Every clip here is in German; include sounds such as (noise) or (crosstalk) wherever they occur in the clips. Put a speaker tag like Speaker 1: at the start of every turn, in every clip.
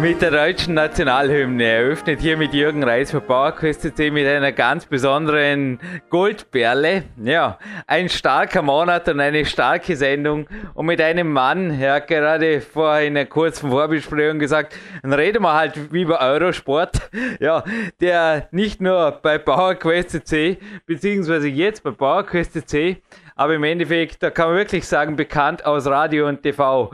Speaker 1: mit der deutschen Nationalhymne eröffnet hier mit Jürgen Reis für PowerQuest mit einer ganz besonderen Goldperle. Ja, ein starker Monat und eine starke Sendung und mit einem Mann, er hat gerade vor einer kurzen Vorbesprechung gesagt, dann reden wir halt über Eurosport, ja, der nicht nur bei PowerQuest beziehungsweise jetzt bei PowerQuest aber im Endeffekt, da kann man wirklich sagen, bekannt aus Radio und TV.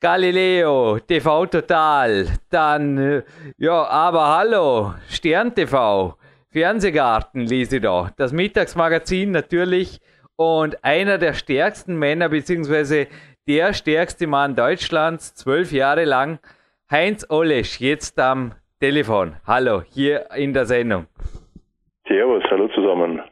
Speaker 1: Galileo, TV Total, dann, äh, ja, aber hallo, Stern TV, Fernsehgarten lese da, das Mittagsmagazin natürlich und einer der stärksten Männer, beziehungsweise der stärkste Mann Deutschlands, zwölf Jahre lang, Heinz Olesch, jetzt am Telefon. Hallo, hier in der Sendung.
Speaker 2: Servus, hallo zusammen.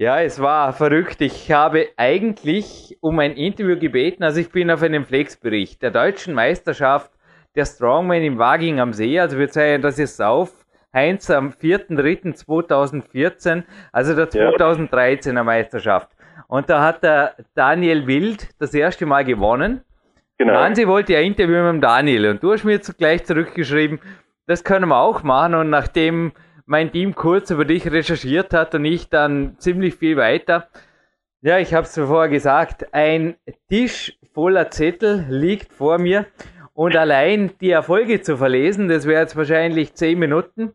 Speaker 1: Ja, es war verrückt. Ich habe eigentlich um ein Interview gebeten, also ich bin auf einem Flexbericht der deutschen Meisterschaft der Strongman im Waging am See, also wir zeigen das jetzt auf. Heinz am 4.3.2014, also der 2013er Meisterschaft. Und da hat der Daniel Wild das erste Mal gewonnen. Genau. Nancy wollte ja Interview mit dem Daniel und du hast mir gleich zurückgeschrieben, das können wir auch machen und nachdem mein Team kurz über dich recherchiert hat und ich dann ziemlich viel weiter. Ja, ich habe es vorher gesagt, ein Tisch voller Zettel liegt vor mir und allein die Erfolge zu verlesen, das wäre jetzt wahrscheinlich zehn Minuten.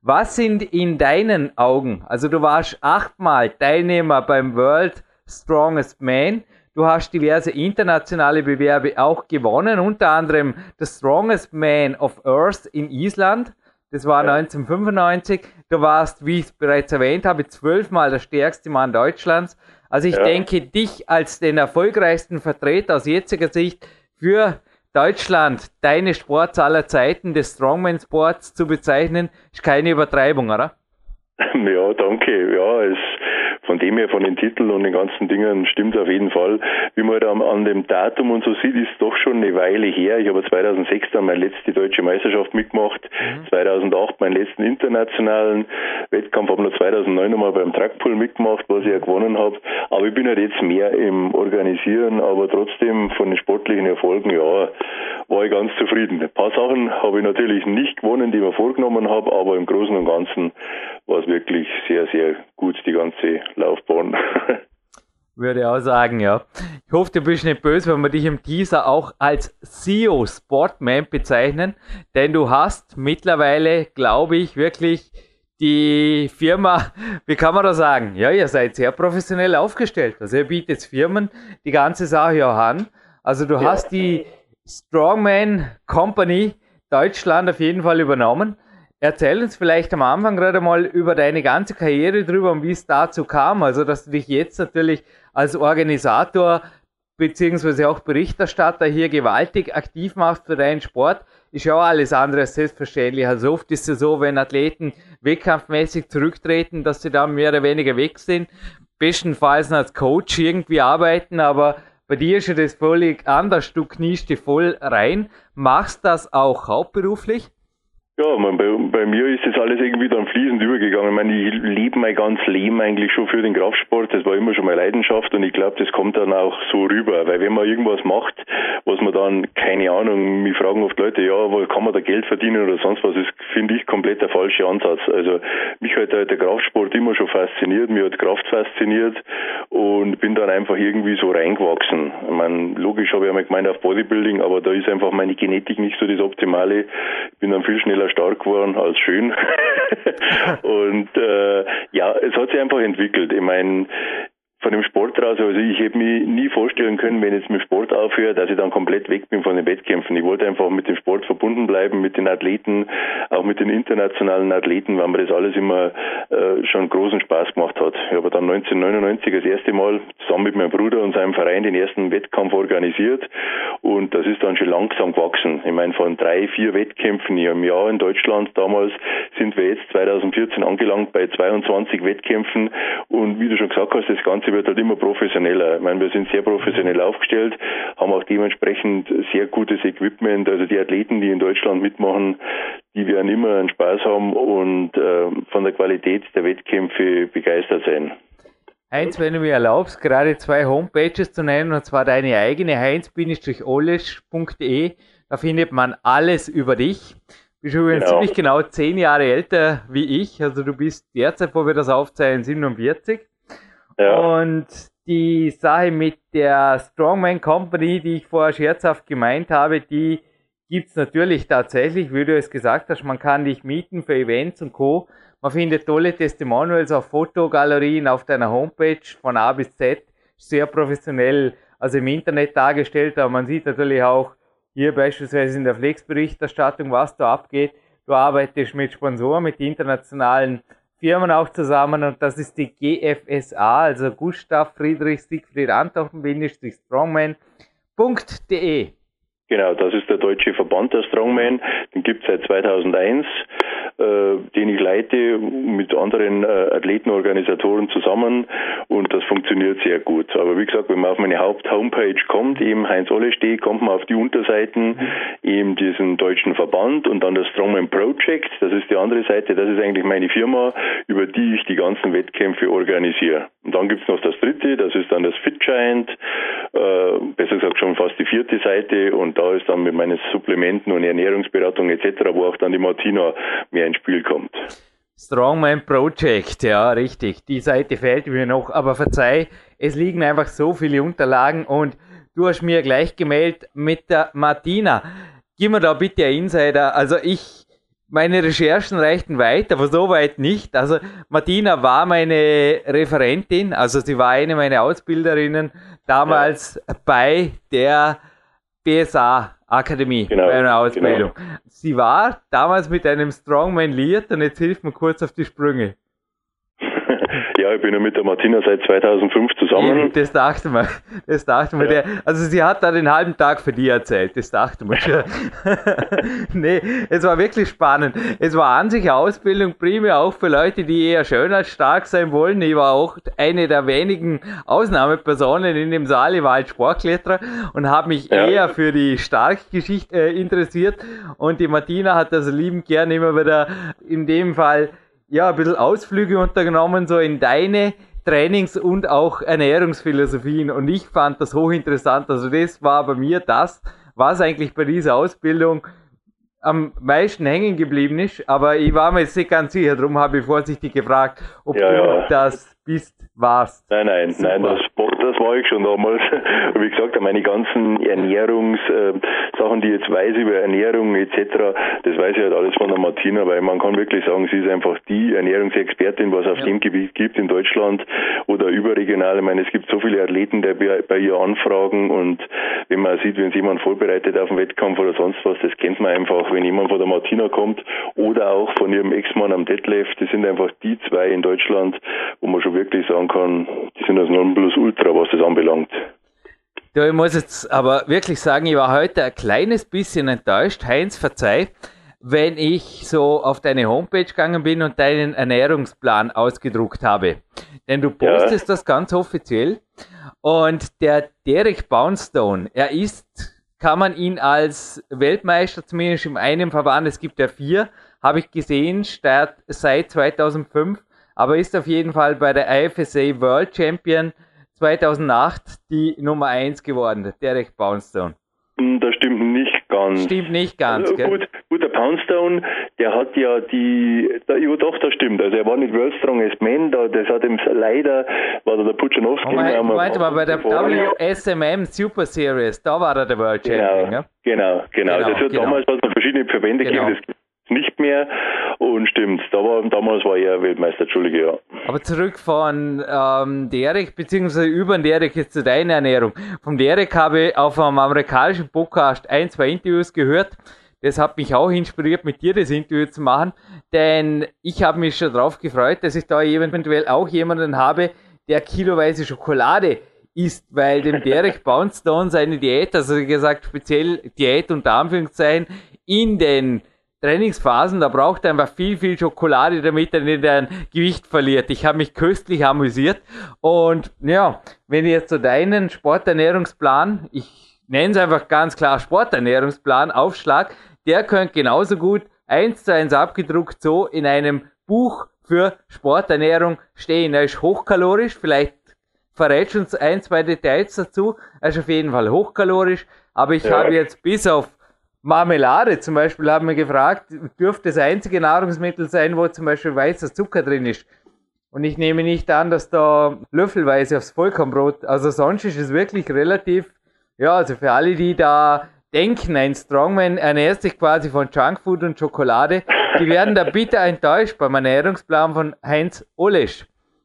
Speaker 1: Was sind in deinen Augen, also du warst achtmal Teilnehmer beim World Strongest Man, du hast diverse internationale Bewerbe auch gewonnen, unter anderem The Strongest Man of Earth in Island, das war ja. 1995. Du warst, wie ich es bereits erwähnt habe, zwölfmal der stärkste Mann Deutschlands. Also ich ja. denke, dich als den erfolgreichsten Vertreter aus jetziger Sicht für Deutschland, deine Sports aller Zeiten des Strongman-Sports zu bezeichnen, ist keine Übertreibung, oder? (laughs)
Speaker 2: Ja, danke. Ja, es von dem her, von den Titeln und den ganzen Dingen stimmt auf jeden Fall. Wie man da an dem Datum und so sieht, ist doch schon eine Weile her. Ich habe 2006 dann meine letzte deutsche Meisterschaft mitgemacht, mhm. 2008 meinen letzten internationalen Wettkampf, habe noch 2009 nochmal beim Trackpool mitgemacht, was ich ja gewonnen habe. Aber ich bin halt jetzt mehr im Organisieren, aber trotzdem von den sportlichen Erfolgen, ja, war ich ganz zufrieden. Ein paar Sachen habe ich natürlich nicht gewonnen, die ich mir vorgenommen habe, aber im Großen und Ganzen war es wirklich sehr, sehr gut, die ganze Laufbahn. (laughs)
Speaker 1: Würde auch sagen, ja. Ich hoffe, du bist nicht böse, wenn wir dich im Teaser auch als CEO Sportman bezeichnen, denn du hast mittlerweile, glaube ich, wirklich die Firma, (laughs) wie kann man da sagen? Ja, ihr seid sehr professionell aufgestellt. Also ihr bietet Firmen die ganze Sache auch an. Also du ja. hast die Strongman Company Deutschland auf jeden Fall übernommen. Erzähl uns vielleicht am Anfang gerade mal über deine ganze Karriere drüber und wie es dazu kam. Also, dass du dich jetzt natürlich als Organisator beziehungsweise auch Berichterstatter hier gewaltig aktiv machst für deinen Sport, ist ja auch alles andere als selbstverständlich. Also oft ist es so, wenn Athleten wettkampfmäßig zurücktreten, dass sie dann mehr oder weniger weg sind, bestenfalls als Coach irgendwie arbeiten, aber bei dir ist ja das völlig anders. Du kniest dich voll rein. Machst das auch hauptberuflich?
Speaker 2: Ja, man, bei, bei mir ist das alles irgendwie dann fließend übergegangen. Ich meine, ich lebe mein ganzes Leben eigentlich schon für den Kraftsport. Das war immer schon meine Leidenschaft und ich glaube, das kommt dann auch so rüber. Weil wenn man irgendwas macht, was man dann, keine Ahnung, mich fragen oft Leute, ja, wo kann man da Geld verdienen oder sonst was, ist, finde ich, komplett der falsche Ansatz. Also mich hat der Kraftsport immer schon fasziniert, mir hat Kraft fasziniert und bin dann einfach irgendwie so reingewachsen. Ich meine, logisch habe ich einmal gemeint auf Bodybuilding, aber da ist einfach meine Genetik nicht so das Optimale. Ich bin dann viel schneller stark geworden als schön. (laughs) und äh, ja, es hat sich einfach entwickelt. Ich meine, von dem Sport raus. Also ich hätte mich nie vorstellen können, wenn ich jetzt mit Sport aufhöre, dass ich dann komplett weg bin von den Wettkämpfen. Ich wollte einfach mit dem Sport verbunden bleiben, mit den Athleten, auch mit den internationalen Athleten, weil mir das alles immer äh, schon großen Spaß gemacht hat. Ich habe dann 1999 das erste Mal zusammen mit meinem Bruder und seinem Verein den ersten Wettkampf organisiert und das ist dann schon langsam gewachsen. Ich meine, von drei, vier Wettkämpfen im Jahr in Deutschland damals sind wir jetzt 2014 angelangt bei 22 Wettkämpfen und wie du schon gesagt hast, das Ganze wird halt immer professioneller. Ich meine, wir sind sehr professionell aufgestellt, haben auch dementsprechend sehr gutes Equipment. Also die Athleten, die in Deutschland mitmachen, die werden immer einen Spaß haben und äh, von der Qualität der Wettkämpfe begeistert sein.
Speaker 1: Heinz, wenn du mir erlaubst, gerade zwei Homepages zu nennen, und zwar deine eigene heinz-olesch.de. Da findet man alles über dich. Du bist übrigens genau. ziemlich genau zehn Jahre älter wie ich. Also du bist derzeit, wo wir das aufzeigen, 47. Und die Sache mit der Strongman Company, die ich vorher scherzhaft gemeint habe, die gibt es natürlich tatsächlich, wie du es gesagt hast, man kann dich mieten für Events und Co. Man findet tolle Testimonials auf Fotogalerien auf deiner Homepage von A bis Z, sehr professionell, also im Internet dargestellt, aber man sieht natürlich auch hier beispielsweise in der Flex-Berichterstattung, was da abgeht. Du arbeitest mit Sponsoren, mit internationalen Firmen auch zusammen und das ist die GFSA, also Gustav Friedrich Siegfried Anton Strongman.de.
Speaker 2: Genau, das ist der deutsche Verband der Strongman. Den gibt es seit 2001, äh, den ich leite mit anderen äh, Athletenorganisatoren zusammen und das funktioniert sehr gut. Aber wie gesagt, wenn man auf meine Haupt-Homepage kommt, eben Heinz Ollesteh, kommt man auf die Unterseiten, eben diesen deutschen Verband und dann das Strongman Project, das ist die andere Seite, das ist eigentlich meine Firma, über die ich die ganzen Wettkämpfe organisiere. Und dann gibt es noch das dritte, das ist dann das Fit Giant, äh, besser gesagt schon fast die vierte Seite und da ist dann mit meinen Supplementen und Ernährungsberatung etc., wo auch dann die Martina mehr ins Spiel kommt.
Speaker 1: Strongman Project, ja, richtig. Die Seite fehlt mir noch, aber verzeih, es liegen einfach so viele Unterlagen und du hast mir gleich gemeldet mit der Martina. Gib mir da bitte ein Insider. Also ich, meine Recherchen reichten weit, aber so weit nicht. Also Martina war meine Referentin, also sie war eine meiner Ausbilderinnen damals ja. bei der BSA Akademie genau, bei einer Ausbildung. Genau. Sie war damals mit einem Strongman liiert und jetzt hilft mir kurz auf die Sprünge. (laughs)
Speaker 2: Ja, ich bin ja mit der Martina seit 2005 zusammen. (laughs)
Speaker 1: Das dachte man. Das dachte man. Ja. Der, also sie hat da den halben Tag für die erzählt. Das dachte man schon. (laughs) nee, es war wirklich spannend. Es war an sich eine Ausbildung primär auch für Leute, die eher schön als stark sein wollen. Ich war auch eine der wenigen Ausnahmepersonen in dem Saal. Ich war als Sportkletterer und habe mich ja. eher für die Starkgeschichte äh, interessiert. Und die Martina hat das liebend gern immer wieder in dem Fall ja, ein bisschen Ausflüge untergenommen, so in deine Trainings- und auch Ernährungsphilosophien. Und ich fand das hochinteressant. Also das war bei mir das, was eigentlich bei dieser Ausbildung am meisten hängen geblieben ist. Aber ich war mir jetzt nicht ganz sicher, darum habe ich vorsichtig gefragt, ob ja, du ja. das bist, warst.
Speaker 2: Nein, nein, Super. nein, das, das war ich schon damals. (laughs) Wie gesagt, meine ganzen Ernährungssachen, die ich jetzt weiß über Ernährung etc., das weiß ich halt alles von der Martina, weil man kann wirklich sagen, sie ist einfach die Ernährungsexpertin, was auf ja. dem Gebiet gibt in Deutschland oder überregional. Ich meine, es gibt so viele Athleten, die bei ihr anfragen und wenn man sieht, wenn sich jemand vorbereitet auf einen Wettkampf oder sonst was, das kennt man einfach, wenn jemand von der Martina kommt oder auch von ihrem Ex-Mann am Detlef, das sind einfach die zwei in Deutschland, wo man schon wirklich sagen kann, die sind das Nonplusultra, anbelangt.
Speaker 1: Ja, ich muss jetzt aber wirklich sagen, ich war heute ein kleines bisschen enttäuscht. Heinz, verzeih, wenn ich so auf deine Homepage gegangen bin und deinen Ernährungsplan ausgedruckt habe. Denn du postest ja. das ganz offiziell. Und der Derek Bounstone, er ist, kann man ihn als Weltmeister zumindest im einen Verband, es gibt ja vier, habe ich gesehen, seit 2005 aber ist auf jeden Fall bei der IFSA World Champion 2008 die Nummer 1 geworden, der Derek Bounstone.
Speaker 2: Hm, das stimmt nicht ganz.
Speaker 1: Stimmt nicht ganz, also,
Speaker 2: Gut, gut, der Poundstone, der hat ja die, da, ja doch, das stimmt. Also er war nicht World Strongest Man, da, das hat ihm leider, war da der Puchanowski. Oh
Speaker 1: mein, Moment mal, bei der WSMM Super Series, da war er der World
Speaker 2: genau,
Speaker 1: Champion,
Speaker 2: ja? Genau, genau. genau das hat genau. damals es verschiedene Verbände genau. gegeben, das nicht mehr. Und stimmt, da war, damals war er Weltmeister, Entschuldige, ja.
Speaker 1: Aber zurück von ähm, Derek, beziehungsweise über den Derek jetzt zu deiner Ernährung. Vom Derek habe ich auf einem amerikanischen Podcast ein, zwei Interviews gehört. Das hat mich auch inspiriert, mit dir das Interview zu machen, denn ich habe mich schon darauf gefreut, dass ich da eventuell auch jemanden habe, der kiloweise Schokolade isst, weil dem Derek (laughs) Poundstone seine Diät, also wie gesagt speziell Diät unter Anführungszeichen, in den Trainingsphasen, da braucht er einfach viel, viel Schokolade, damit er nicht ein Gewicht verliert. Ich habe mich köstlich amüsiert und ja, wenn ich jetzt so deinen Sporternährungsplan, ich nenne es einfach ganz klar Sporternährungsplan, Aufschlag, der könnte genauso gut eins zu eins abgedruckt so in einem Buch für Sporternährung stehen. Er ist hochkalorisch, vielleicht verrät uns ein, zwei Details dazu. Er ist auf jeden Fall hochkalorisch, aber ich ja. habe jetzt bis auf Marmelade zum Beispiel haben wir gefragt, dürfte das einzige Nahrungsmittel sein, wo zum Beispiel weißer Zucker drin ist. Und ich nehme nicht an, dass da löffelweise aufs Vollkornbrot, also sonst ist es wirklich relativ, ja, also für alle, die da denken, ein Strongman ernährt sich quasi von Junkfood und Schokolade, die werden da bitter enttäuscht beim Ernährungsplan von Heinz Olesch.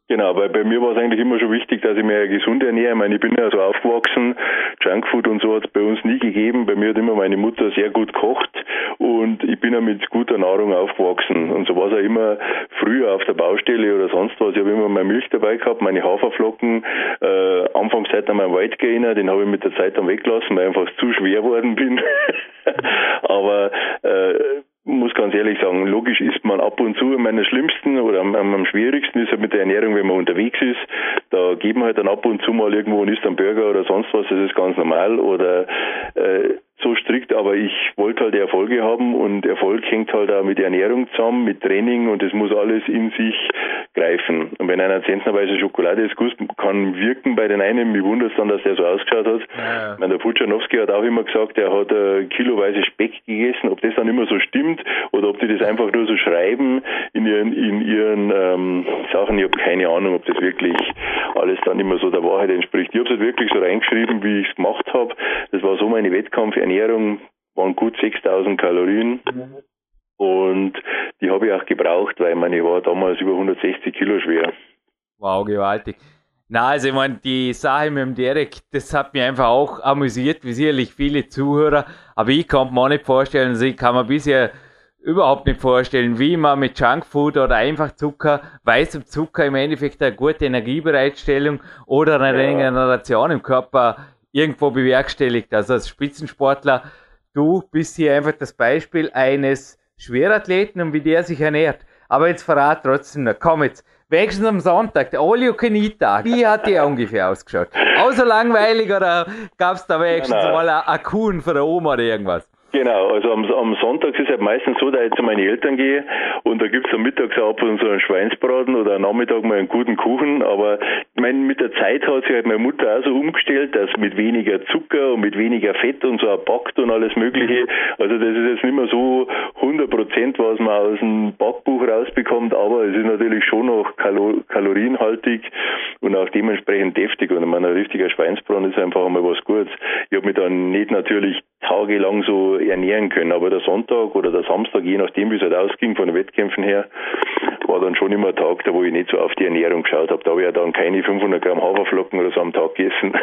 Speaker 2: Genau, weil bei mir war es eigentlich immer schon wichtig, dass ich mich gesund ernähre. Ich meine, ich bin ja so aufgewachsen, Junkfood und so hat es bei uns nie gegeben. Bei mir hat immer meine Mutter sehr gut kocht und ich bin ja mit guter Nahrung aufgewachsen. Und so war es auch immer früher auf der Baustelle oder sonst was. Ich habe immer meine Milch dabei gehabt, meine Haferflocken, äh, Anfangszeit an meinen Waldgainer, den habe ich mit der Zeit dann weggelassen, weil ich einfach zu schwer worden bin. (laughs) Aber äh, muss ganz ehrlich sagen, logisch isst man ab und zu. Meine, schlimmsten oder am, am schwierigsten ist halt mit der Ernährung, wenn man unterwegs ist. Da geht man halt dann ab und zu mal irgendwo und isst einen Burger oder sonst was, das ist ganz normal. Oder äh, so strikt, aber ich wollte halt Erfolge haben und Erfolg hängt halt auch mit Ernährung zusammen, mit Training und es muss alles in sich greifen. Und wenn einer zentnerweise Schokolade ist, kann wirken bei den einen, mich wundert es dann, dass der so ausgeschaut hat. Ja. Ich meine, der Futschanowski hat auch immer gesagt, er hat äh, kiloweise Speck gegessen, ob das dann immer so stimmt oder ob die das einfach nur so schreiben in ihren, in ihren ähm, Sachen. Ich habe keine Ahnung, ob das wirklich alles dann immer so der Wahrheit entspricht. Ich habe es halt wirklich so reingeschrieben, wie ich es gemacht habe. Das war so meine Wettkampf Waren gut 6000 Kalorien. Und die habe ich auch gebraucht, weil meine, ich war damals über 160 Kilo schwer.
Speaker 1: Wow, gewaltig. Na, also ich meine, die Sache mit dem Derek, das hat mich einfach auch amüsiert, wie sicherlich viele Zuhörer. Aber ich kann mir auch nicht vorstellen, also ich kann mir bisher überhaupt nicht vorstellen, wie man mit Junkfood oder einfach Zucker, weißem Zucker im Endeffekt eine gute Energiebereitstellung oder eine ja. Regeneration im Körper irgendwo bewerkstelligt. Also als Spitzensportler, du bist hier einfach das Beispiel eines Schwerathleten und wie der sich ernährt. Aber jetzt verrat trotzdem noch, komm jetzt, wenigstens am Sonntag, der All You Can Eat Tag, wie hat der ungefähr ausgeschaut? Außer langweilig oder gab es da wenigstens nein, nein. mal ein Kuhn von der Oma oder irgendwas?
Speaker 2: Genau, also am, am Sonntag ist es halt meistens so, dass ich zu meinen Eltern gehe und da gibt's am Mittag so ab und so einen Schweinsbraten oder am Nachmittag mal einen guten Kuchen, aber meine, mit der Zeit hat sich halt meine Mutter auch so umgestellt, dass mit weniger Zucker und mit weniger Fett und so backt und alles mögliche, also das ist jetzt nicht mehr so 100 Prozent, was man aus dem Backbuch rausbekommt, aber es ist natürlich schon noch kalor kalorienhaltig und auch dementsprechend deftig und ich meine, ein richtiger Schweinsbraten ist einfach einmal was Gutes. Ich habe mich dann nicht natürlich tagelang so ernähren können. Aber der Sonntag oder der Samstag, je nachdem, wie es halt ausging von den Wettkämpfen her, war dann schon immer ein Tag, da wo ich nicht so auf die Ernährung geschaut habe. Da habe ich ja dann keine 500 Gramm Haferflocken oder so am Tag gegessen.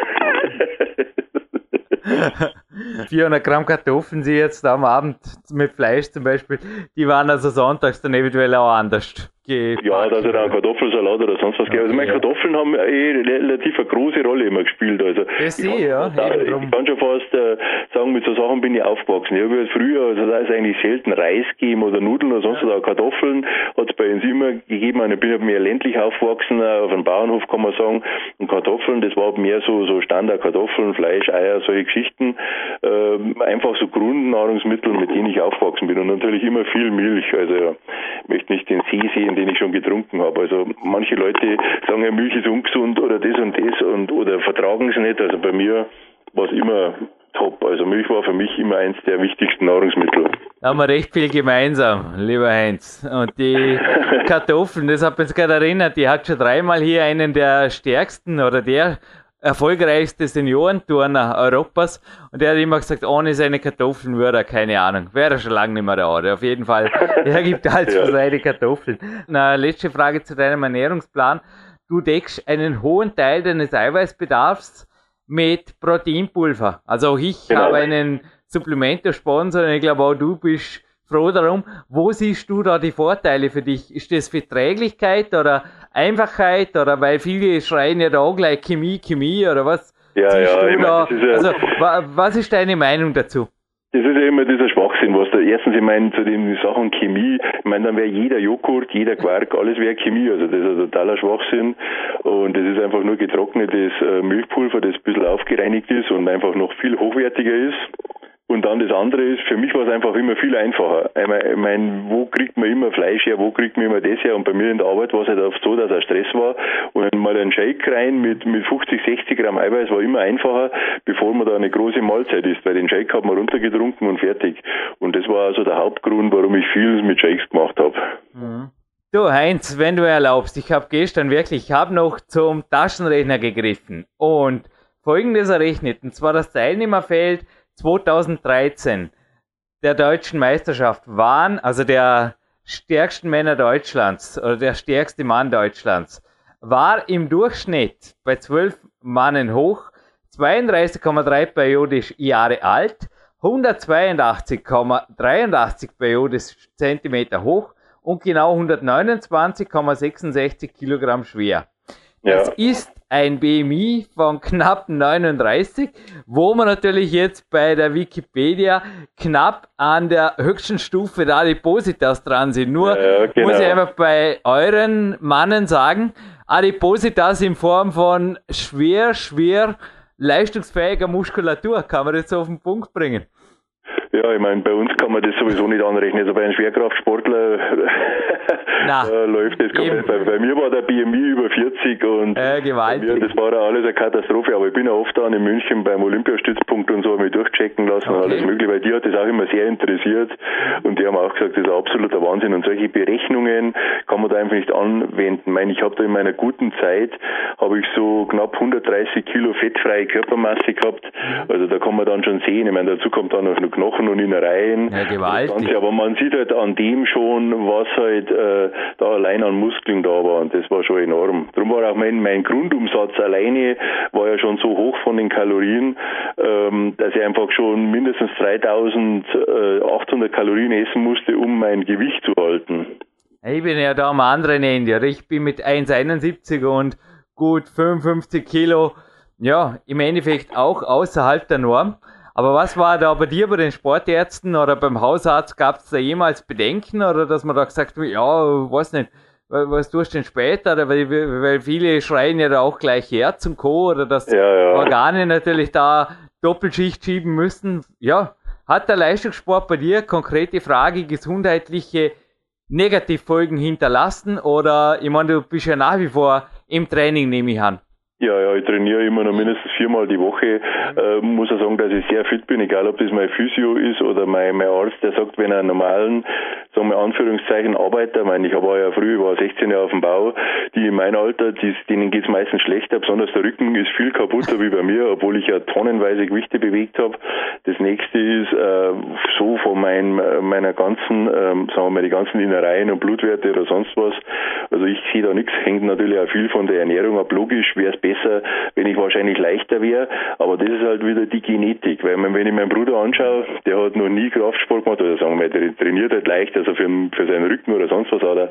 Speaker 2: (laughs)
Speaker 1: 400 Gramm Kartoffeln, sie jetzt am Abend mit Fleisch zum Beispiel, die waren also sonntags dann eventuell auch anders.
Speaker 2: Ja, dass er dann Kartoffelsalat oder sonst was okay. Also meine Kartoffeln haben eh relativ eine große Rolle immer gespielt. Also
Speaker 1: das ich, ich, ja,
Speaker 2: da, ich kann schon fast äh, sagen, mit so Sachen bin ich aufgewachsen. Ich habe früher, also da ist eigentlich selten Reis gegeben oder Nudeln oder sonst ja. was, Kartoffeln hat es bei uns immer gegeben. Ich bin halt mehr ländlich aufgewachsen, äh, auf einem Bauernhof kann man sagen. Und Kartoffeln, das war mehr so, so Standard Kartoffeln, Fleisch, Eier, solche Geschichten. Ähm, einfach so Grundnahrungsmittel, mit denen ich aufgewachsen bin. Und natürlich immer viel Milch. Also ich möchte nicht den See sehen, den ich schon getrunken habe. Also manche Leute sagen ja, Milch ist ungesund oder das und das und oder vertragen es nicht. Also bei mir war es immer top. Also Milch war für mich immer eins der wichtigsten Nahrungsmittel.
Speaker 1: Da haben wir recht viel gemeinsam, lieber Heinz. Und die (laughs) Kartoffeln, das hat mich gerade erinnert, die hat schon dreimal hier einen der stärksten oder der erfolgreichste Seniorenturner Europas und der hat immer gesagt, ohne seine Kartoffeln würde er, keine Ahnung, wäre er schon lange nicht mehr da. Auf jeden Fall, (laughs) er gibt ja. für seine Kartoffeln. Na, letzte Frage zu deinem Ernährungsplan. Du deckst einen hohen Teil deines Eiweißbedarfs mit Proteinpulver. Also auch ich genau. habe einen Supplemento-Sponsor und ich glaube auch du bist froh darum. Wo siehst du da die Vorteile für dich? Ist das Verträglichkeit oder Einfachheit oder weil viele schreien ja da auch gleich Chemie, Chemie oder was?
Speaker 2: Ja, ja,
Speaker 1: ich da? Mein, ja also, was ist deine Meinung dazu?
Speaker 2: Das ist ja immer dieser Schwachsinn, was da erstens, ich meine, zu den Sachen Chemie, ich meine, dann wäre jeder Joghurt, jeder Quark, alles wäre Chemie, also das ist ein totaler Schwachsinn und das ist einfach nur getrocknetes äh, Milchpulver, das ein bisschen aufgereinigt ist und einfach noch viel hochwertiger ist. Und dann das andere ist, für mich war es einfach immer viel einfacher. Ich meine, wo kriegt man immer Fleisch her, wo kriegt man immer das her? Und bei mir in der Arbeit war es halt oft so, dass er Stress war. Und mal ein Shake rein mit, mit 50, 60 Gramm Eiweiß war immer einfacher, bevor man da eine große Mahlzeit isst. Weil den Shake hat man runtergetrunken und fertig. Und das war also der Hauptgrund, warum ich viel mit Shakes gemacht habe.
Speaker 1: Mhm. Du Heinz, wenn du erlaubst, ich habe gestern wirklich, ich habe noch zum Taschenrechner gegriffen und folgendes errechnet, und zwar das Teilnehmerfeld 2013 der deutschen Meisterschaft waren, also der stärksten Männer Deutschlands oder der stärkste Mann Deutschlands, war im Durchschnitt bei 12 Mannen hoch, 32,3 periodisch Jahre alt, 182,83 periodisch Zentimeter hoch und genau 129,66 Kilogramm schwer. Ja. Das ist ein BMI von knapp 39, wo man natürlich jetzt bei der Wikipedia knapp an der höchsten Stufe der Adipositas dran sind. Nur ja, genau. muss ich einfach bei euren Mannen sagen, Adipositas in Form von schwer, schwer leistungsfähiger Muskulatur. Kann man das so auf den Punkt bringen?
Speaker 2: Ja, ich meine, bei uns kann man das sowieso nicht anrechnen. Also bei einem Schwerkraftsportler (laughs) (laughs) äh, läuft das komplett. Bei, bei, mir war der BMI über 40 und
Speaker 1: äh, mir,
Speaker 2: das war alles eine Katastrophe. Aber ich bin ja oft dann in München beim Olympiastützpunkt und so habe mich durchchecken lassen okay. und alles mögliche, weil die hat das auch immer sehr interessiert und die haben auch gesagt, das ist absoluter Wahnsinn. Und solche Berechnungen kann man da einfach nicht anwenden. Ich meine, ich habe da in meiner guten Zeit habe ich so knapp 130 Kilo fettfreie Körpermasse gehabt. Also da kann man dann schon sehen. Ich meine, dazu kommt dann noch Knochen Knochen und Innereien.
Speaker 1: Ja, gewaltig.
Speaker 2: Aber man sieht halt an dem schon, was halt äh, da allein an Muskeln da war und das war schon enorm. Darum war auch mein, mein Grundumsatz alleine war ja schon so hoch von den Kalorien, ähm, dass ich einfach schon mindestens 3800 Kalorien essen musste, um mein Gewicht zu halten.
Speaker 1: Ich bin ja da am anderen Ende. Ich bin mit 1,71 und gut 55 Kilo, ja, im Endeffekt auch außerhalb der Norm. Aber was war da bei dir bei den Sportärzten oder beim Hausarzt? Gab es da jemals Bedenken oder dass man da gesagt hat, ja, weiß nicht, was tust du denn später? Weil, weil viele schreien ja da auch gleich Herz und Co. oder dass ja, ja. Organe natürlich da Doppelschicht schieben müssen. Ja, hat der Leistungssport bei dir konkrete Frage gesundheitliche Negativfolgen hinterlassen oder ich meine, du bist ja nach wie vor im Training, nehme ich an.
Speaker 2: Ja, ja, ich trainiere immer noch mindestens viermal die Woche. Äh, muss auch sagen, dass ich sehr fit bin, egal ob das mein Physio ist oder mein, mein Arzt, der sagt, wenn er einen normalen, sagen wir Anführungszeichen, Arbeiter, ich meine, ich war ja früh, ich war 16 Jahre auf dem Bau, die in meinem Alter, die, denen geht's meistens schlechter, besonders der Rücken ist viel kaputter wie bei mir, obwohl ich ja tonnenweise Gewichte bewegt habe. Das nächste ist äh, so von mein, meiner ganzen, ähm, sagen wir mal, die ganzen Innereien und Blutwerte oder sonst was. Also ich sehe da nichts, hängt natürlich auch viel von der Ernährung ab. Logisch wäre es besser, wenn ich wahrscheinlich leichter wäre, aber das ist halt wieder die Genetik, weil wenn ich meinen Bruder anschaue, der hat noch nie Kraftsport gemacht, oder sagen wir, der trainiert halt leicht, also für, für seinen Rücken oder sonst was hat er,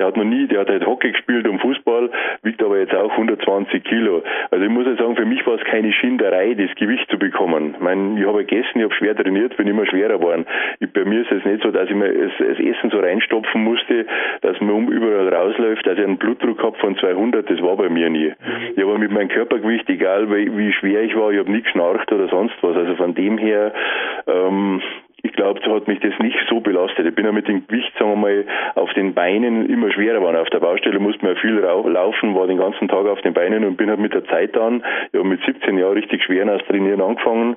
Speaker 2: der hat noch nie, der hat halt Hockey gespielt und Fußball, wiegt aber jetzt auch 120 Kilo. Also ich muss halt sagen, für mich war es keine Schinderei, das Gewicht zu bekommen. Ich meine, ich habe gegessen, ich habe schwer trainiert, bin immer schwerer geworden. Ich, bei mir ist es nicht so, dass ich mir das, das Essen so reinstopfen musste, dass man um überall rausläuft, dass ich einen Blutdruck habe von 200, das war bei mir nie. Ich habe mit meinem Körpergewicht, egal wie, wie schwer ich war, ich habe nie geschnarcht oder sonst was. Also von dem her, ähm, glaube, so hat mich das nicht so belastet. Ich bin ja mit dem Gewicht, sagen wir mal, auf den Beinen immer schwerer geworden. Auf der Baustelle musste man viel laufen, war den ganzen Tag auf den Beinen und bin halt mit der Zeit dann, ja mit 17 Jahren richtig schwer aus Trainieren angefangen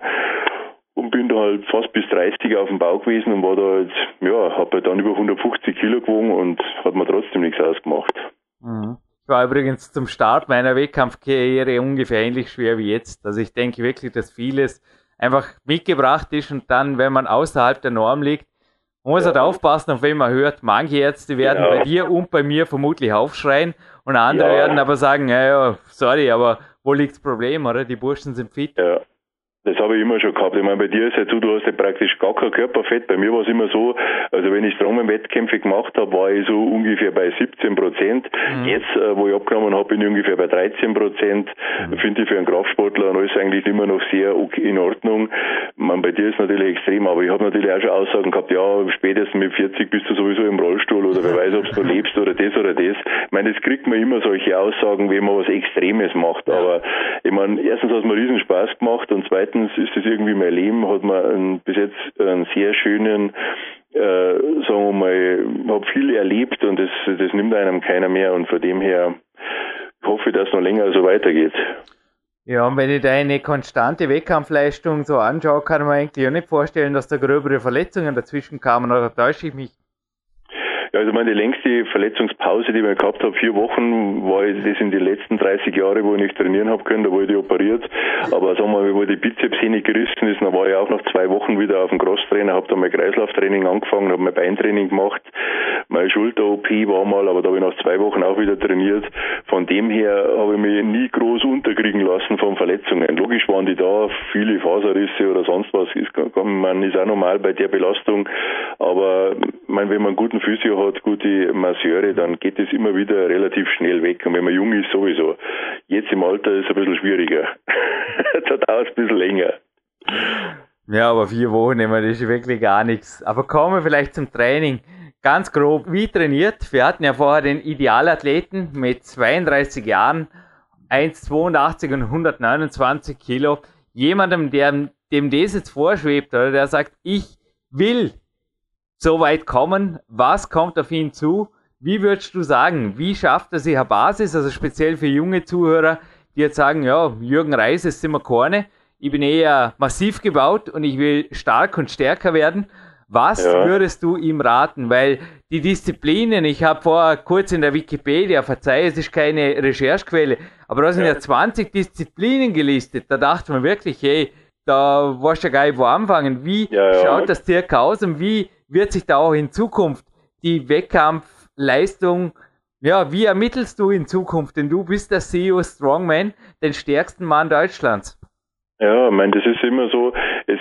Speaker 2: bin da halt fast bis 30 auf dem Bau gewesen und war da jetzt, ja, habe halt dann über 150 Kilo gewogen und hat mir trotzdem nichts ausgemacht.
Speaker 1: Mhm. Ich war übrigens zum Start meiner Wettkampfkarriere ungefähr ähnlich schwer wie jetzt. Also ich denke wirklich, dass vieles einfach mitgebracht ist und dann, wenn man außerhalb der Norm liegt, man muss ja. halt aufpassen, auf wen man hört. Manche Ärzte werden ja. bei dir und bei mir vermutlich aufschreien und andere ja. werden aber sagen, ja, sorry, aber wo liegt das Problem, oder? Die Burschen sind fit.
Speaker 2: Ja. Das habe ich immer schon gehabt. Ich meine, bei dir ist ja so, du hast ja praktisch gar kein Körperfett. Bei mir war es immer so, also wenn ich Strongman-Wettkämpfe gemacht habe, war ich so ungefähr bei 17 Prozent. Mhm. Jetzt, äh, wo ich abgenommen habe, bin ich ungefähr bei 13 Prozent. Mhm. Finde ich für einen Kraftsportler und alles eigentlich immer noch sehr okay, in Ordnung. Man, bei dir ist natürlich extrem, aber ich habe natürlich auch schon Aussagen gehabt, ja, spätestens mit 40 bist du sowieso im Rollstuhl oder wer weiß, ob du (laughs) lebst oder das oder das. Ich meine, das kriegt man immer solche Aussagen, wenn man was Extremes macht. Aber ich meine, erstens hat es mir riesen Spaß gemacht und zweitens zweitens ist es irgendwie mein Leben, hat man einen, bis jetzt einen sehr schönen, äh, sagen wir mal, habe viel erlebt und das, das nimmt einem keiner mehr und von dem her hoffe ich, dass es noch länger so weitergeht.
Speaker 1: Ja, und wenn ich deine konstante Wettkampfleistung so anschaue, kann man eigentlich auch nicht vorstellen, dass da gröbere Verletzungen dazwischen kamen, oder täusche ich mich?
Speaker 2: Ja, also meine längste Verletzungspause, die ich gehabt habe, vier Wochen, war das in den letzten 30 Jahren, wo ich nicht trainieren habe können, da wurde ich operiert. Aber sagen wir mal, wo die Bizepssehne gerissen ist, dann war ich auch nach zwei Wochen wieder auf dem Crosstrainer, habe dann mein Kreislauftraining angefangen, habe mein Beintraining gemacht. Meine Schulter-OP war mal, aber da habe ich nach zwei Wochen auch wieder trainiert. Von dem her habe ich mich nie groß unterkriegen lassen von Verletzungen. Logisch waren die da, viele Faserrisse oder sonst was, ist, man ist auch normal bei der Belastung. Aber mein, wenn man einen guten Physio hat, gute Masseure, dann geht es immer wieder relativ schnell weg. Und wenn man jung ist, sowieso. Jetzt im Alter ist es ein bisschen schwieriger. (laughs) da dauert es ein bisschen länger.
Speaker 1: Ja, aber vier Wochen, ich meine, das ist wirklich gar nichts. Aber kommen wir vielleicht zum Training. Ganz grob, wie trainiert? Wir hatten ja vorher den Idealathleten mit 32 Jahren, 1,82 und 129 Kilo. Jemandem, der, dem das jetzt vorschwebt, oder der sagt, ich will so weit kommen? Was kommt auf ihn zu? Wie würdest du sagen, wie schafft er sich eine Basis, also speziell für junge Zuhörer, die jetzt sagen, ja, Jürgen Reis ist immer keine, ich bin eher massiv gebaut und ich will stark und stärker werden. Was ja. würdest du ihm raten? Weil die Disziplinen, ich habe vorher kurz in der Wikipedia, verzeih, es ist keine Recherchequelle, aber da sind ja. ja 20 Disziplinen gelistet. Da dachte man wirklich, hey, da warst du ja gar nicht wo anfangen. Wie ja, schaut das circa aus und wie wird sich da auch in Zukunft die Wettkampfleistung, ja, wie ermittelst du in Zukunft? Denn du bist der CEO Strongman, den stärksten Mann Deutschlands.
Speaker 2: Ja, ich meine, das ist immer so,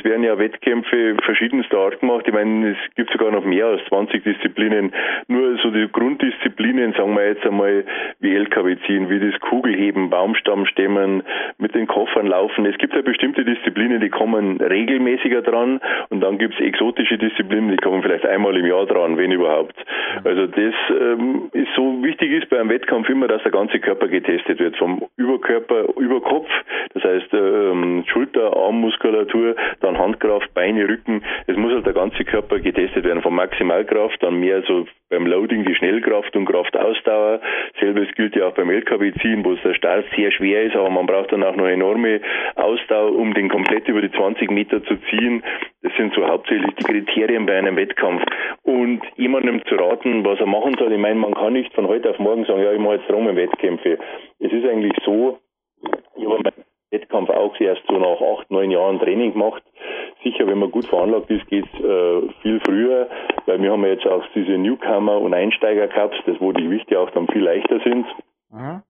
Speaker 2: es werden ja Wettkämpfe verschiedenster Art gemacht. Ich meine, es gibt sogar noch mehr als 20 Disziplinen. Nur so die Grunddisziplinen, sagen wir jetzt einmal, wie LKW ziehen, wie das Kugelheben, Baumstamm stemmen, mit den Koffern laufen. Es gibt ja bestimmte Disziplinen, die kommen regelmäßiger dran und dann gibt es exotische Disziplinen, die kommen vielleicht einmal im Jahr dran, wenn überhaupt. Also das ähm, ist so wichtig ist bei einem Wettkampf immer, dass der ganze Körper getestet wird, vom Überkörper, Überkopf, das heißt ähm, Schulter, Armmuskulatur, dann Handkraft, Beine, Rücken. Es muss halt der ganze Körper getestet werden, von Maximalkraft, dann mehr so beim Loading die Schnellkraft und Kraftausdauer. Selbes gilt ja auch beim LKW-Ziehen, wo der Start sehr schwer ist, aber man braucht dann auch noch enorme Ausdauer, um den komplett über die 20 Meter zu ziehen. Das sind so hauptsächlich die Kriterien bei einem Wettkampf. Und jemandem zu raten, was er machen soll, ich meine, man kann nicht von heute auf morgen sagen, ja, ich mache jetzt Wettkämpfe. Es ist eigentlich so, ich habe Wettkampf auch erst so nach acht, neun Jahren Training gemacht. Sicher, wenn man gut veranlagt ist, geht's äh, viel früher, weil wir haben jetzt auch diese Newcomer- und Einsteiger-Cups, das wo die Gewichte auch dann viel leichter sind. Mhm.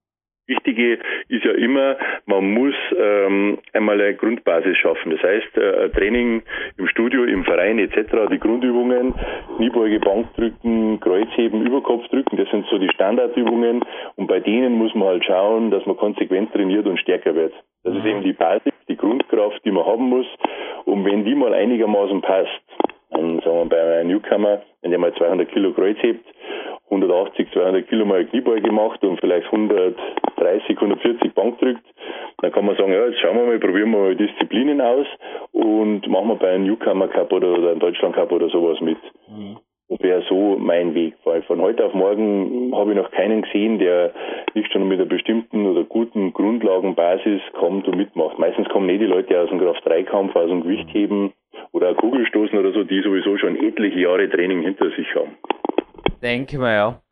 Speaker 2: Wichtige ist ja immer, man muss ähm, einmal eine Grundbasis schaffen. Das heißt, äh, Training im Studio, im Verein etc., die Grundübungen, Kniebeuge, Bankdrücken, Kreuzheben, Überkopfdrücken, das sind so die Standardübungen und bei denen muss man halt schauen, dass man konsequent trainiert und stärker wird. Das ist mhm. eben die Basis, die Grundkraft, die man haben muss und wenn die mal einigermaßen passt, dann sagen wir bei einem Newcomer, wenn der mal 200 Kilo Kreuz hebt 180, 200 Kilo mal Kniebeuge macht und vielleicht 130, 140 Bank drückt, dann kann man sagen, ja, jetzt schauen wir mal, probieren wir mal Disziplinen aus und machen wir bei einem Newcomer Cup oder, oder einem Deutschland Cup oder sowas mit. Mhm. Das wäre so mein Weg, weil von heute auf morgen habe ich noch keinen gesehen, der nicht schon mit einer bestimmten oder guten Grundlagenbasis kommt und mitmacht. Meistens kommen eh die Leute aus dem Kraft-3-Kampf, aus dem Gewichtheben oder auch Kugelstoßen oder so, die sowieso schon etliche Jahre Training hinter sich haben.
Speaker 1: Denke mal, ja.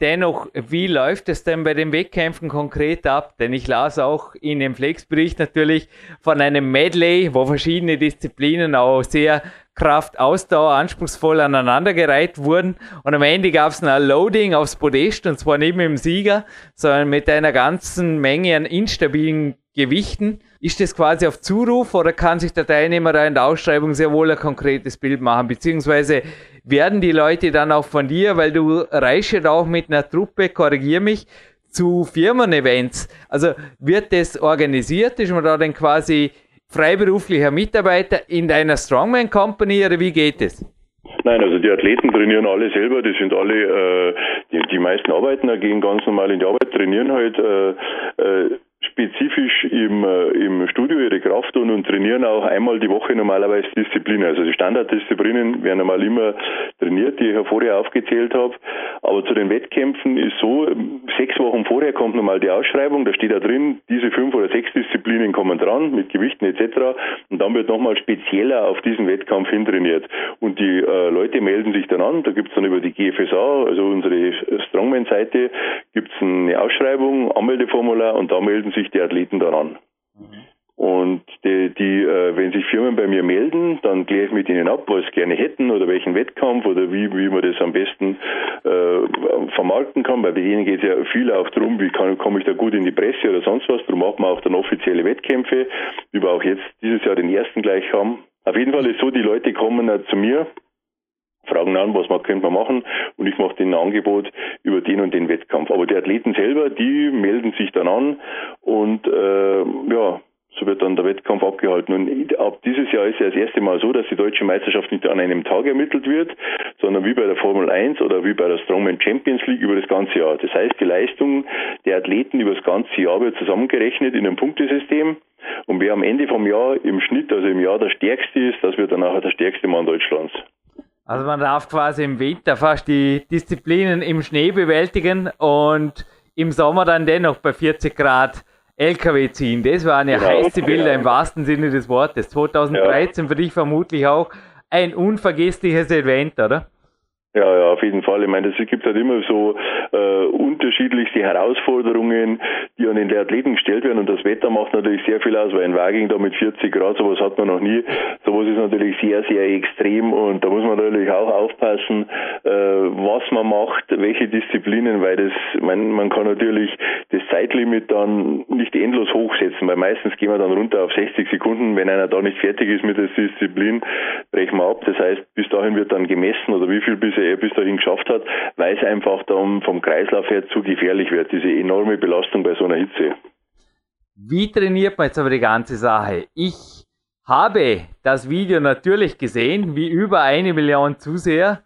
Speaker 1: Dennoch, wie läuft es denn bei den Wettkämpfen konkret ab? Denn ich las auch in dem Flexbericht natürlich von einem Medley, wo verschiedene Disziplinen auch sehr Kraft, Ausdauer anspruchsvoll aneinandergereiht wurden. Und am Ende gab es ein Loading aufs Podest und zwar nicht mit dem Sieger, sondern mit einer ganzen Menge an instabilen Gewichten. Ist das quasi auf Zuruf oder kann sich der Teilnehmer in der Ausschreibung sehr wohl ein konkretes Bild machen? Beziehungsweise werden die Leute dann auch von dir, weil du reist ja auch mit einer Truppe, korrigier mich, zu Firmen-Events. Also wird das organisiert? Ist man da dann quasi freiberuflicher Mitarbeiter in deiner Strongman Company oder wie geht es?
Speaker 2: Nein, also die Athleten trainieren alle selber, die sind alle, äh, die, die meisten arbeiten, gehen ganz normal in die Arbeit, trainieren halt äh, äh, spezifisch im, äh, im Studio ihre Kraft tun und trainieren auch einmal die Woche normalerweise Disziplinen. Also die Standarddisziplinen werden einmal immer trainiert, die ich ja vorher aufgezählt habe. Aber zu den Wettkämpfen ist so, sechs Wochen vorher kommt nochmal die Ausschreibung, da steht da drin, diese fünf oder sechs Disziplinen kommen dran, mit Gewichten etc. Und dann wird nochmal spezieller auf diesen Wettkampf hin trainiert. Und die äh, Leute melden sich dann an, da gibt es dann über die GFSA, also unsere Strongman-Seite, gibt es eine Ausschreibung, Anmeldeformular und da melden sich die Athleten daran. Mhm. Und die, die äh, wenn sich Firmen bei mir melden, dann kläre ich mit ihnen ab, was sie gerne hätten oder welchen Wettkampf oder wie, wie man das am besten äh, vermarkten kann. Bei denen geht es ja viel auch darum, wie kann, komme ich da gut in die Presse oder sonst was. Darum machen wir auch dann offizielle Wettkämpfe, wie wir auch jetzt dieses Jahr den ersten gleich haben. Auf jeden Fall ist so, die Leute kommen äh, zu mir fragen an, was man könnte man machen und ich mache denen ein Angebot über den und den Wettkampf. Aber die Athleten selber, die melden sich dann an und äh, ja, so wird dann der Wettkampf abgehalten. Und ab dieses Jahr ist ja das erste Mal so, dass die deutsche Meisterschaft nicht an einem Tag ermittelt wird, sondern wie bei der Formel 1 oder wie bei der Strongman Champions League über das ganze Jahr. Das heißt, die Leistung der Athleten über das ganze Jahr wird zusammengerechnet in einem Punktesystem. Und wer am Ende vom Jahr im Schnitt, also im Jahr der Stärkste ist, das wird dann nachher der stärkste Mann Deutschlands.
Speaker 1: Also man darf quasi im Winter fast die Disziplinen im Schnee bewältigen und im Sommer dann dennoch bei 40 Grad LKW ziehen. Das waren ja genau. heiße Bilder im wahrsten Sinne des Wortes. 2013 ja. für dich vermutlich auch ein unvergessliches Event, oder?
Speaker 2: Ja, ja, auf jeden Fall. Ich meine, es gibt halt immer so äh, unterschiedlichste Herausforderungen, die an den Athleten gestellt werden und das Wetter macht natürlich sehr viel aus, weil in Waging da mit 40 Grad, sowas hat man noch nie. Sowas ist natürlich sehr, sehr extrem und da muss man natürlich auch aufpassen, äh, was man macht, welche Disziplinen, weil das, man, man kann natürlich das Zeitlimit dann nicht endlos hochsetzen, weil meistens gehen wir dann runter auf 60 Sekunden. Wenn einer da nicht fertig ist mit der Disziplin, brechen wir ab. Das heißt, bis dahin wird dann gemessen oder wie viel bis er bis dahin geschafft hat, weil es einfach dann vom Kreislauf her zu gefährlich wird, diese enorme Belastung bei so einer Hitze.
Speaker 1: Wie trainiert man jetzt aber die ganze Sache? Ich habe das Video natürlich gesehen, wie über eine Million Zuseher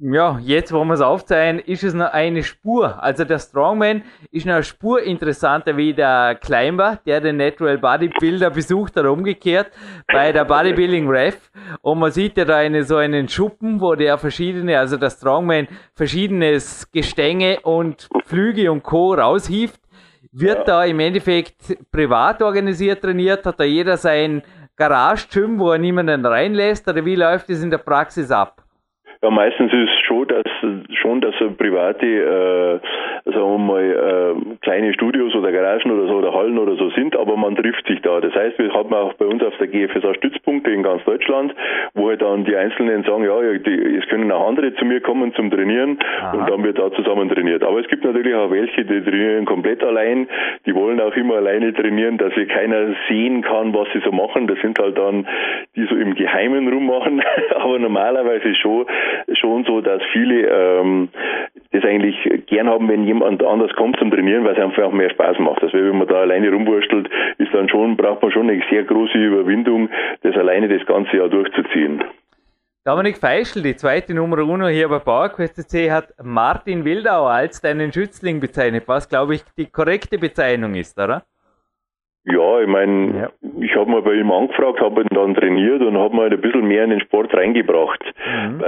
Speaker 1: ja, jetzt, wo wir es aufzeigen, ist es noch eine Spur. Also der Strongman ist noch eine Spur interessanter wie der Climber, der den Natural Bodybuilder besucht hat, umgekehrt bei der Bodybuilding Ref. Und man sieht ja da eine, so einen Schuppen, wo der verschiedene, also der Strongman verschiedenes Gestänge und Flüge und Co. raushieft. Wird ja. da im Endeffekt privat organisiert trainiert? Hat da jeder sein Garage-Gym, wo er niemanden reinlässt? Oder wie läuft es in der Praxis ab?
Speaker 2: Ja, meistens ist es schon, dass schon, dass private, äh, sagen wir mal, äh, kleine Studios oder Garagen oder so oder Hallen oder so sind, aber man trifft sich da. Das heißt, wir haben auch bei uns auf der GFSA Stützpunkte in ganz Deutschland, wo halt dann die Einzelnen sagen, ja, die, es können auch andere zu mir kommen zum Trainieren Aha. und dann wird da zusammen trainiert. Aber es gibt natürlich auch welche, die trainieren komplett allein, die wollen auch immer alleine trainieren, dass hier keiner sehen kann, was sie so machen. Das sind halt dann, die so im Geheimen rummachen, (laughs) aber normalerweise schon schon so, dass viele ähm, das eigentlich gern haben, wenn jemand anders kommt zum Trainieren, weil es einfach auch mehr Spaß macht. Also wenn man da alleine rumwurstelt, ist dann schon, braucht man schon eine sehr große Überwindung, das alleine das ganze Jahr durchzuziehen.
Speaker 1: Dominik Feischl, die zweite Nummer uno hier bei PowerQuest C, hat Martin Wildauer als deinen Schützling bezeichnet, was glaube ich die korrekte Bezeichnung ist, oder?
Speaker 2: Ja, ich meine, ja. ich habe mal bei ihm angefragt, habe ihn dann trainiert und habe mal ein bisschen mehr in den Sport reingebracht. Mhm.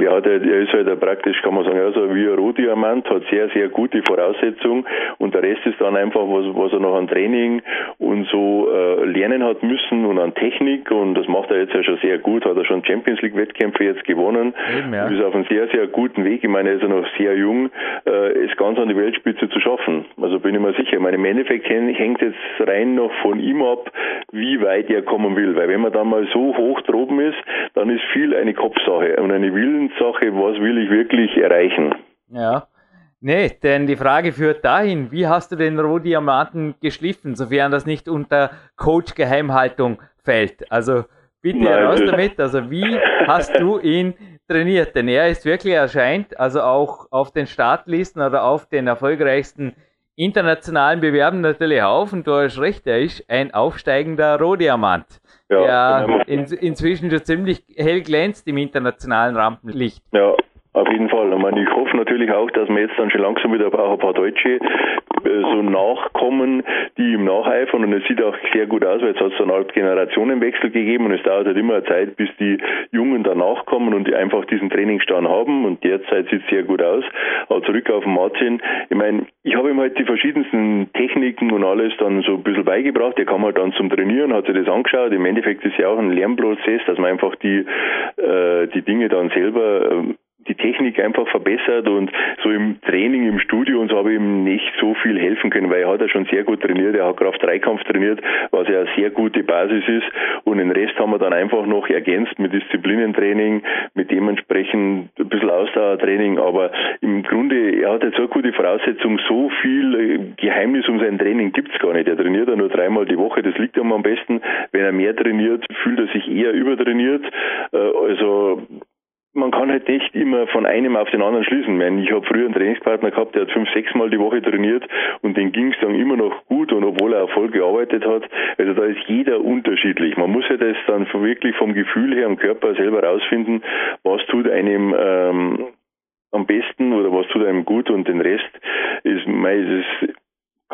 Speaker 2: Er, hat er ist halt praktisch, kann man sagen, also wie ein Rohdiamant, hat sehr, sehr gute Voraussetzungen und der Rest ist dann einfach, was, was er noch an Training und so äh, lernen hat müssen und an Technik und das macht er jetzt ja schon sehr gut, hat er schon Champions League Wettkämpfe jetzt gewonnen, Eben, ja. ist auf einem sehr, sehr guten Weg. Ich meine, er ist ja noch sehr jung, äh, ist ganz an die Weltspitze zu schaffen. Also bin ich mir sicher. Ich meine, im Endeffekt hängt jetzt rein noch von ihm ab, wie weit er kommen will. Weil wenn man dann mal so hoch droben ist, dann ist viel eine Kopfsache und eine Willenssache, was will ich wirklich erreichen.
Speaker 1: Ja. Nee, denn die Frage führt dahin, wie hast du den Rohdiamanten geschliffen, sofern das nicht unter Coach-Geheimhaltung fällt? Also bitte Nein, raus damit, also wie hast du ihn trainiert? Denn er ist wirklich erscheint, also auch auf den Startlisten oder auf den erfolgreichsten internationalen Bewerben natürlich auf und du hast recht, er ist ein aufsteigender Rohdiamant, ja, der genau. in, inzwischen schon ziemlich hell glänzt im internationalen Rampenlicht.
Speaker 2: Ja, auf jeden Fall. Ich, meine, ich hoffe natürlich auch, dass wir jetzt dann schon langsam wieder auch ein paar Deutsche so nachkommen, die ihm nacheifern. Und es sieht auch sehr gut aus, weil jetzt hat es so eine Art Generationenwechsel gegeben und es dauert halt immer eine Zeit, bis die Jungen danach kommen und die einfach diesen Trainingsstand haben. Und derzeit sieht es sehr gut aus. Aber zurück auf Martin. Ich meine, ich habe ihm halt die verschiedensten Techniken und alles dann so ein bisschen beigebracht. Er kam halt dann zum Trainieren, hat sich das angeschaut. Im Endeffekt ist ja auch ein Lernprozess, dass man einfach die, äh, die Dinge dann selber äh, die Technik einfach verbessert und so im Training, im Studio und so habe ich ihm nicht so viel helfen können, weil er hat ja schon sehr gut trainiert, er hat Kraft-Dreikampf trainiert, was ja eine sehr gute Basis ist und den Rest haben wir dann einfach noch ergänzt mit Disziplinentraining, mit dementsprechend ein bisschen Ausdauertraining, aber im Grunde, er hat jetzt so eine gute Voraussetzung, so viel äh, Geheimnis um sein Training gibt's gar nicht. Er trainiert ja nur dreimal die Woche, das liegt ihm am besten. Wenn er mehr trainiert, fühlt er sich eher übertrainiert. Äh, also man kann halt nicht immer von einem auf den anderen schließen. Ich, habe früher einen Trainingspartner gehabt, der hat fünf, sechs Mal die Woche trainiert und den ging es dann immer noch gut und obwohl er Erfolg gearbeitet hat. Also da ist jeder unterschiedlich. Man muss ja das dann wirklich vom Gefühl her am Körper selber rausfinden, was tut einem ähm, am besten oder was tut einem gut und den Rest ist, mei, ist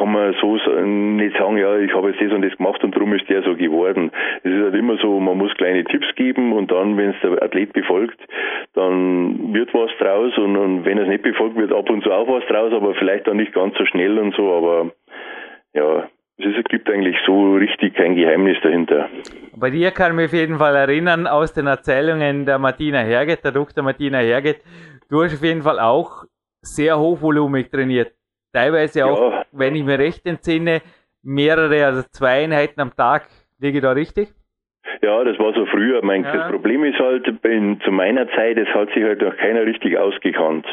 Speaker 2: kann man so nicht sagen, ja, ich habe jetzt das und das gemacht und darum ist der so geworden. Es ist halt immer so, man muss kleine Tipps geben und dann, wenn es der Athlet befolgt, dann wird was draus und, und wenn es nicht befolgt, wird ab und zu auch was draus, aber vielleicht dann nicht ganz so schnell und so, aber ja, es gibt eigentlich so richtig kein Geheimnis dahinter.
Speaker 1: Bei dir kann ich mich auf jeden Fall erinnern aus den Erzählungen der Martina Herget, der Dr. Martina Herget, du hast auf jeden Fall auch sehr hochvolumig trainiert. Teilweise auch, ja. wenn ich mir recht entsinne, mehrere, also zwei Einheiten am Tag. Liege ich da richtig?
Speaker 2: Ja, das war so früher. Mein, ja. Das Problem ist halt, in, zu meiner Zeit, es hat sich halt noch keiner richtig ausgekannt.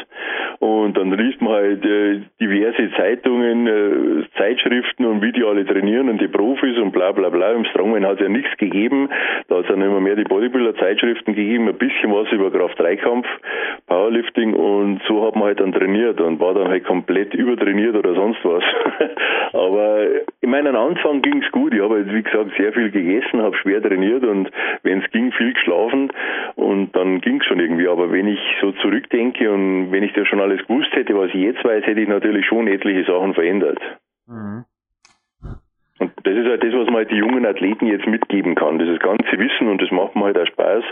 Speaker 2: Und dann liest man halt äh, diverse Zeitungen, äh, Zeitschriften und wie die alle trainieren und die Profis und bla bla bla. Im Strongman hat es ja nichts gegeben. Da hat es dann immer mehr die Bodybuilder-Zeitschriften gegeben, ein bisschen was über Kraft-Dreikampf, Powerlifting und so hat man halt dann trainiert und war dann halt komplett übertrainiert oder sonst was. (laughs) Aber in meinem Anfang ging es gut. Ich habe halt, wie gesagt, sehr viel gegessen, habe schwer trainiert und wenn es ging, viel geschlafen und dann ging es schon irgendwie. Aber wenn ich so zurückdenke und wenn ich das schon alles gewusst hätte, was ich jetzt weiß, hätte ich natürlich schon etliche Sachen verändert. Mhm. Und das ist halt das, was man halt die jungen Athleten jetzt mitgeben kann. Dieses ganze Wissen und das macht mir halt auch Spaß.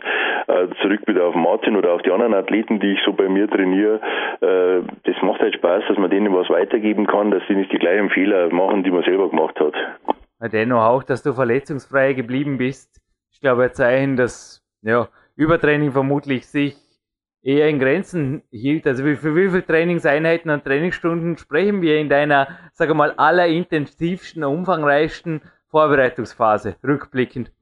Speaker 2: Äh, zurück wieder auf Martin oder auf die anderen Athleten, die ich so bei mir trainiere. Äh, das macht halt Spaß, dass man denen was weitergeben kann, dass sie nicht die gleichen Fehler machen, die man selber gemacht hat.
Speaker 1: Dennoch auch, dass du verletzungsfrei geblieben bist. Ich glaube, ein Zeichen, dass ja, Übertraining vermutlich sich eher in Grenzen hielt. Also für wie viele Trainingseinheiten und Trainingsstunden sprechen wir in deiner, sage mal, allerintensivsten, umfangreichsten Vorbereitungsphase, rückblickend?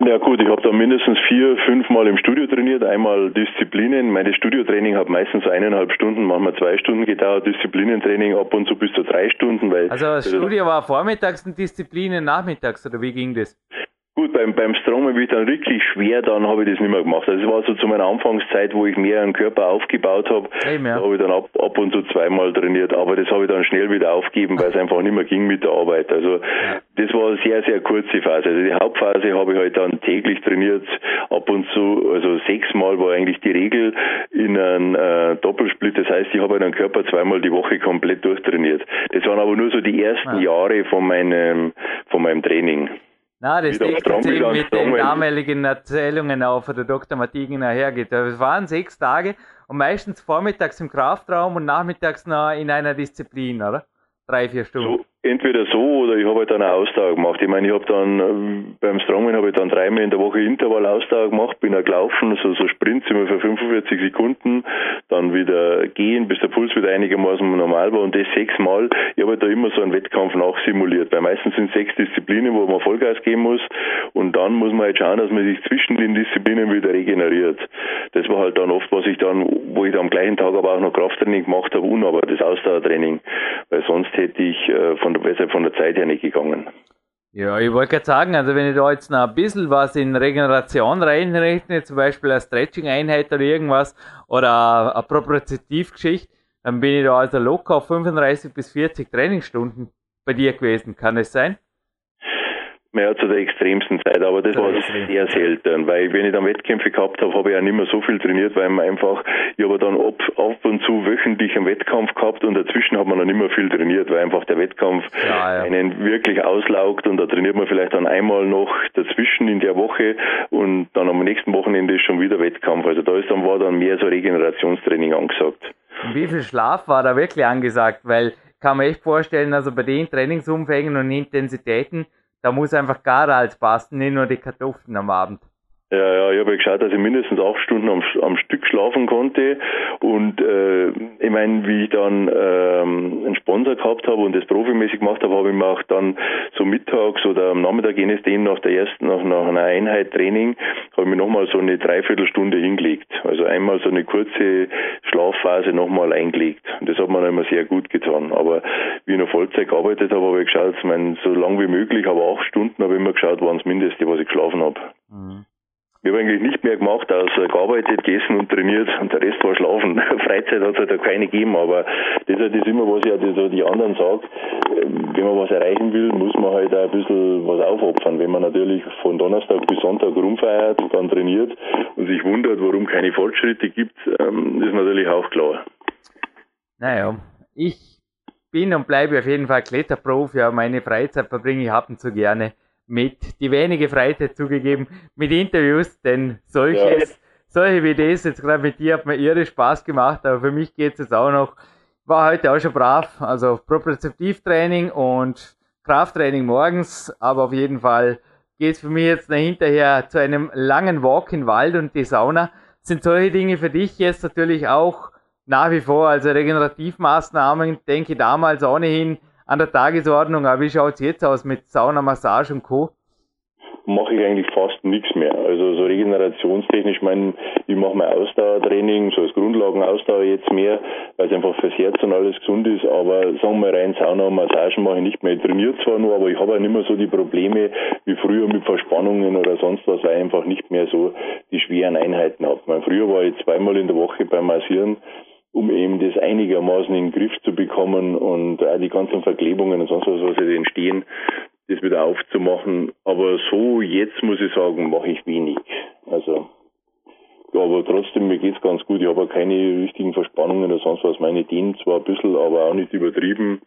Speaker 2: Ja gut, ich habe da mindestens vier, fünf Mal im Studio trainiert. Einmal Disziplinen. Meine Studiotraining hat meistens eineinhalb Stunden, manchmal zwei Stunden gedauert. Disziplinentraining ab und zu bis zu drei Stunden. Weil
Speaker 1: also das Studio war vormittags und Disziplinen nachmittags oder wie ging das?
Speaker 2: Gut, beim, beim Strongman bin ich dann wirklich schwer, dann habe ich das nicht mehr gemacht. Also es war so zu meiner Anfangszeit, wo ich mehr einen Körper aufgebaut habe. Ja. Da habe ich dann ab, ab und zu zweimal trainiert, aber das habe ich dann schnell wieder aufgegeben, weil es (laughs) einfach nicht mehr ging mit der Arbeit. Also das war eine sehr, sehr kurze Phase. Also die Hauptphase habe ich halt dann täglich trainiert, ab und zu, also sechsmal war eigentlich die Regel in einem äh, Doppelsplit. Das heißt, ich habe halt den Körper zweimal die Woche komplett durchtrainiert. Das waren aber nur so die ersten ja. Jahre von meinem, von meinem Training.
Speaker 1: Na, das deckt sich mit den damaligen Erzählungen auch von der Dr. Martigina hergeht. Es waren sechs Tage und meistens vormittags im Kraftraum und nachmittags noch in einer Disziplin, oder? Drei, vier Stunden.
Speaker 2: So, entweder so oder ich habe halt dann eine Ausdauer gemacht. Ich meine, ich habe dann äh, beim Strongman habe ich dann dreimal in der Woche Intervallausdauer gemacht, bin auch gelaufen, so, so Sprints immer für 45 Sekunden, dann wieder gehen, bis der Puls wieder einigermaßen normal war und das sechsmal. Ich habe halt da immer so einen Wettkampf nachsimuliert, weil meistens sind sechs Disziplinen, wo man Vollgas geben muss und dann muss man halt schauen, dass man sich zwischen den Disziplinen wieder regeneriert. Das war halt dann oft, was ich dann, wo ich dann am gleichen Tag aber auch noch Krafttraining gemacht habe und aber das Ausdauertraining, weil sonst hätte ich äh, von der, wäre von der Zeit her nicht gegangen.
Speaker 1: Ja, ich wollte gerade sagen, also wenn ich da jetzt noch ein bisschen was in Regeneration reinrechne, zum Beispiel eine Stretching-Einheit oder irgendwas, oder eine Propriozeptivgeschichte, dann bin ich da also locker auf 35 bis 40 Trainingsstunden bei dir gewesen. Kann es sein?
Speaker 2: Ja, zu der extremsten Zeit, aber das war sehr selten, weil wenn ich dann Wettkämpfe gehabt habe, habe ich ja nicht mehr so viel trainiert, weil man einfach, ich habe dann ab, ab und zu wöchentlich einen Wettkampf gehabt und dazwischen hat man dann nicht mehr viel trainiert, weil einfach der Wettkampf ja, ja. einen wirklich auslaugt und da trainiert man vielleicht dann einmal noch dazwischen in der Woche und dann am nächsten Wochenende ist schon wieder Wettkampf. Also da ist dann war dann mehr so Regenerationstraining angesagt.
Speaker 1: Wie viel Schlaf war da wirklich angesagt? Weil kann man echt vorstellen, also bei den Trainingsumfängen und Intensitäten, da muss einfach gar alles passen, nicht nur die Kartoffeln am Abend.
Speaker 2: Ja, ja, ich habe ja geschaut, dass ich mindestens acht Stunden am, am Stück schlafen konnte. Und äh, ich meine, wie ich dann ähm, einen Sponsor gehabt habe und das profimäßig gemacht habe, habe ich mir auch dann so mittags oder am Nachmittag, je nachdem, nach der ersten, nach, nach einer Einheit Training, habe ich mir nochmal so eine Dreiviertelstunde hingelegt. Also einmal so eine kurze Schlafphase nochmal eingelegt. Und das hat mir dann immer sehr gut getan. Aber wie ich noch Vollzeit gearbeitet habe, habe ich geschaut, ich meine, so lang wie möglich, aber acht Stunden habe ich immer geschaut, waren das Mindeste, was ich geschlafen habe. Ich habe eigentlich nicht mehr gemacht, als gearbeitet, gegessen und trainiert und der Rest war schlafen. (laughs) Freizeit hat es halt auch keine gegeben, aber das ist immer, was ich halt die anderen sage. Wenn man was erreichen will, muss man halt auch ein bisschen was aufopfern. Wenn man natürlich von Donnerstag bis Sonntag rumfeiert, dann trainiert und sich wundert, warum keine Fortschritte gibt, ähm, ist natürlich auch klar.
Speaker 1: Naja, ich bin und bleibe auf jeden Fall Kletterprofi, aber meine Freizeit verbringe ich ab und zu gerne mit die wenige Freizeit zugegeben mit Interviews, denn solches, ja. solche wie das jetzt gerade mit dir hat mir irre Spaß gemacht, aber für mich geht es jetzt auch noch, war heute auch schon brav, also Propriozeptivtraining und Krafttraining morgens, aber auf jeden Fall geht es für mich jetzt hinterher zu einem langen Walk in Wald und die Sauna. Sind solche Dinge für dich jetzt natürlich auch nach wie vor, also Regenerativmaßnahmen, denke damals ohnehin an der Tagesordnung. Aber wie schaut es jetzt aus mit Sauna, Massage und Co.?
Speaker 2: mache ich eigentlich fast nichts mehr. Also so regenerationstechnisch, ich meine, ich mache mein Ausdauertraining, so als Grundlagenausdauer jetzt mehr, weil es einfach fürs Herz und alles gesund ist, aber sagen wir rein, Sauna und Massagen mache ich nicht mehr. Ich trainiere zwar nur, aber ich habe auch nicht mehr so die Probleme wie früher mit Verspannungen oder sonst was, weil ich einfach nicht mehr so die schweren Einheiten habe. Früher war ich zweimal in der Woche beim Massieren um eben das einigermaßen in den Griff zu bekommen und auch die ganzen Verklebungen und sonst was, was jetzt entstehen, das wieder aufzumachen. Aber so jetzt muss ich sagen, mache ich wenig. Also ja, aber trotzdem, mir geht's ganz gut. Ich habe keine richtigen Verspannungen oder sonst was. Meine dehnen zwar ein bisschen, aber auch nicht übertrieben.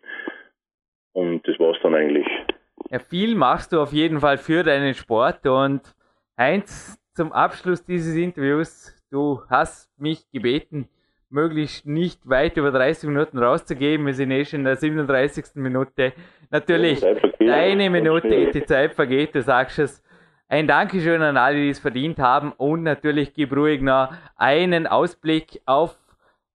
Speaker 2: Und das war's dann eigentlich.
Speaker 1: Ja, viel machst du auf jeden Fall für deinen Sport. Und Heinz, zum Abschluss dieses Interviews, du hast mich gebeten, möglichst nicht weit über 30 Minuten rauszugeben. Wir sind eh schon in der 37. Minute. Natürlich, deine Minute, die Zeit vergeht, du sagst es. Ein Dankeschön an alle, die es verdient haben und natürlich gib ruhig noch einen Ausblick auf,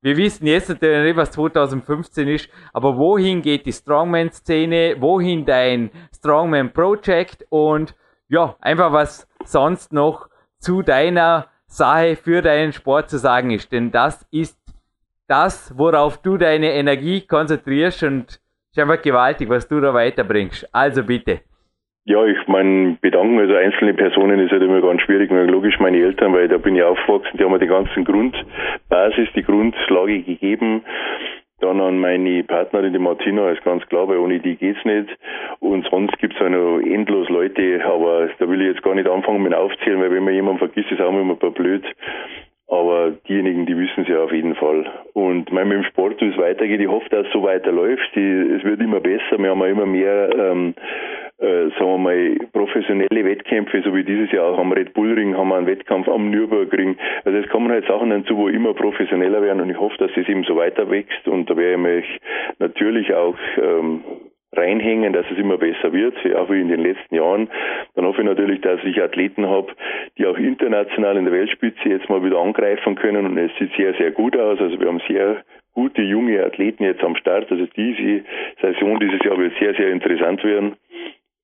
Speaker 1: wir wissen jetzt natürlich nicht, was 2015 ist, aber wohin geht die Strongman-Szene, wohin dein Strongman-Project und ja, einfach was sonst noch zu deiner Sache für deinen Sport zu sagen ist, denn das ist das, worauf du deine Energie konzentrierst und ist einfach gewaltig, was du da weiterbringst. Also bitte.
Speaker 2: Ja, ich meine, bedanken also einzelne Personen ist halt immer ganz schwierig. Logisch meine Eltern, weil da bin ich aufgewachsen, die haben mir die ganzen Grundbasis, die Grundlage gegeben. Dann an meine Partnerin, die Martina, ist ganz klar, weil ohne die geht's nicht. Und sonst gibt's auch noch endlos Leute, aber da will ich jetzt gar nicht anfangen mit aufzählen, weil wenn man jemanden vergisst, ist auch immer ein paar blöd. Aber diejenigen, die wissen es ja auf jeden Fall. Und mein, mit dem Sport, wie es weitergeht, ich hoffe, dass es so weiterläuft. Die, es wird immer besser. Wir haben ja immer mehr, ähm, äh, sagen wir mal, professionelle Wettkämpfe, so wie dieses Jahr auch am Red Bull Ring haben wir einen Wettkampf am Nürburgring. Also es kommen halt Sachen dazu, wo immer professioneller werden und ich hoffe, dass es eben so weiter wächst. Und da werde ich mich natürlich auch ähm, reinhängen, dass es immer besser wird, auch wie in den letzten Jahren. Dann hoffe ich natürlich, dass ich Athleten habe, die auch international in der Weltspitze jetzt mal wieder angreifen können und es sieht sehr, sehr gut aus. Also wir haben sehr gute junge Athleten jetzt am Start. Also diese Saison dieses Jahr wird sehr, sehr interessant werden.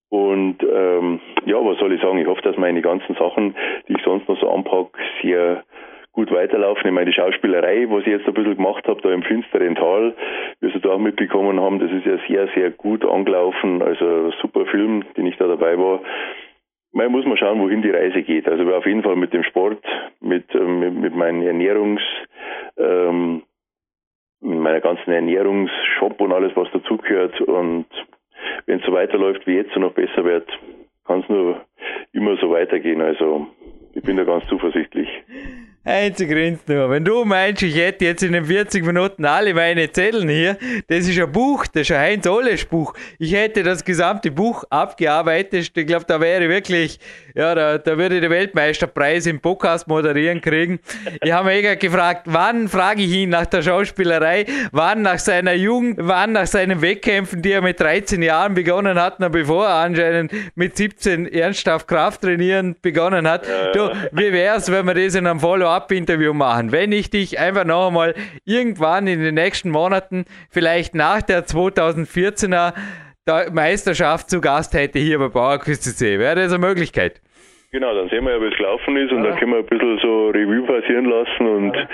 Speaker 2: Und ähm, ja, was soll ich sagen? Ich hoffe, dass meine ganzen Sachen, die ich sonst noch so anpacke, sehr gut weiterlaufen. Ich meine, die Schauspielerei, was ich jetzt ein bisschen gemacht habe, da im finsteren Tal, wie Sie da auch mitbekommen haben, das ist ja sehr, sehr gut angelaufen. Also super Film, den ich da dabei war. Man muss mal schauen, wohin die Reise geht. Also auf jeden Fall mit dem Sport, mit, ähm, mit, mit meinen Ernährungs, ähm, mit meiner ganzen Ernährungsshop und alles, was dazugehört. Und wenn es so weiterläuft wie jetzt und noch besser wird, kann es nur immer so weitergehen. Also ich bin da ganz zuversichtlich.
Speaker 1: Einzig grinst nur. Wenn du meinst, ich hätte jetzt in den 40 Minuten alle meine Zetteln hier, das ist ein Buch, das ist ein Heinz Ollesch Buch. Ich hätte das gesamte Buch abgearbeitet. Ich glaube, da wäre wirklich, ja, da, da würde ich den Weltmeisterpreis im Podcast moderieren kriegen. Ich habe mich gefragt, wann frage ich ihn nach der Schauspielerei, wann nach seiner Jugend, wann nach seinen Wettkämpfen, die er mit 13 Jahren begonnen hat, noch bevor er anscheinend mit 17 ernsthaft Kraft trainieren begonnen hat. Du, wie wäre es, wenn wir das in einem Follow Follow-up-Interview machen. Wenn ich dich einfach noch einmal irgendwann in den nächsten Monaten, vielleicht nach der 2014er Meisterschaft zu Gast hätte hier bei Bauerquiz CC, wäre das eine Möglichkeit?
Speaker 2: Genau, dann sehen wir ja, wie es gelaufen ist und ja. dann können wir ein bisschen so Revue passieren lassen und ja.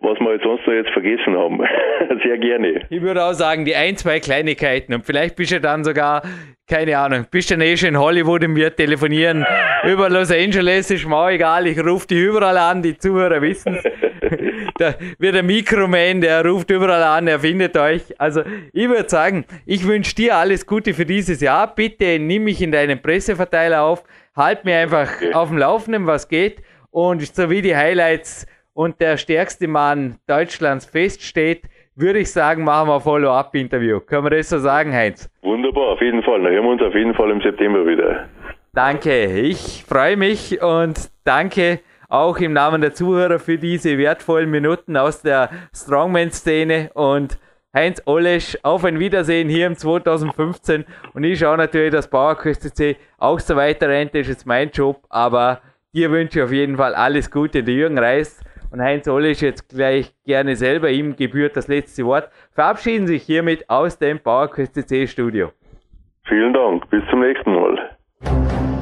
Speaker 2: was wir jetzt sonst noch jetzt vergessen haben. (laughs) Sehr gerne.
Speaker 1: Ich würde auch sagen, die ein, zwei Kleinigkeiten und vielleicht bist du dann sogar, keine Ahnung, bist du eh schon in Hollywood und wir telefonieren (laughs) über Los Angeles, ist mir auch egal, ich rufe die überall an, die Zuhörer wissen es. (laughs) da wird der Mikroman, der ruft überall an, er findet euch. Also ich würde sagen, ich wünsche dir alles Gute für dieses Jahr. Bitte nimm mich in deinen Presseverteiler auf halt mir einfach okay. auf dem Laufenden, was geht. Und so wie die Highlights und der stärkste Mann Deutschlands feststeht, würde ich sagen, machen wir ein Follow-up-Interview. Können wir das so sagen, Heinz?
Speaker 2: Wunderbar, auf jeden Fall. Dann hören wir uns auf jeden Fall im September wieder.
Speaker 1: Danke, ich freue mich und danke auch im Namen der Zuhörer für diese wertvollen Minuten aus der Strongman-Szene und Heinz Olesch, auf ein Wiedersehen hier im 2015. Und ich schaue natürlich, dass Bauerküste C auch so weiter rennt. Das ist jetzt mein Job. Aber dir wünsche ich auf jeden Fall alles Gute. Der Jürgen Reis und Heinz Olesch jetzt gleich gerne selber. Ihm gebührt das letzte Wort. Verabschieden sich hiermit aus dem Bauerküste C Studio.
Speaker 2: Vielen Dank. Bis zum nächsten Mal.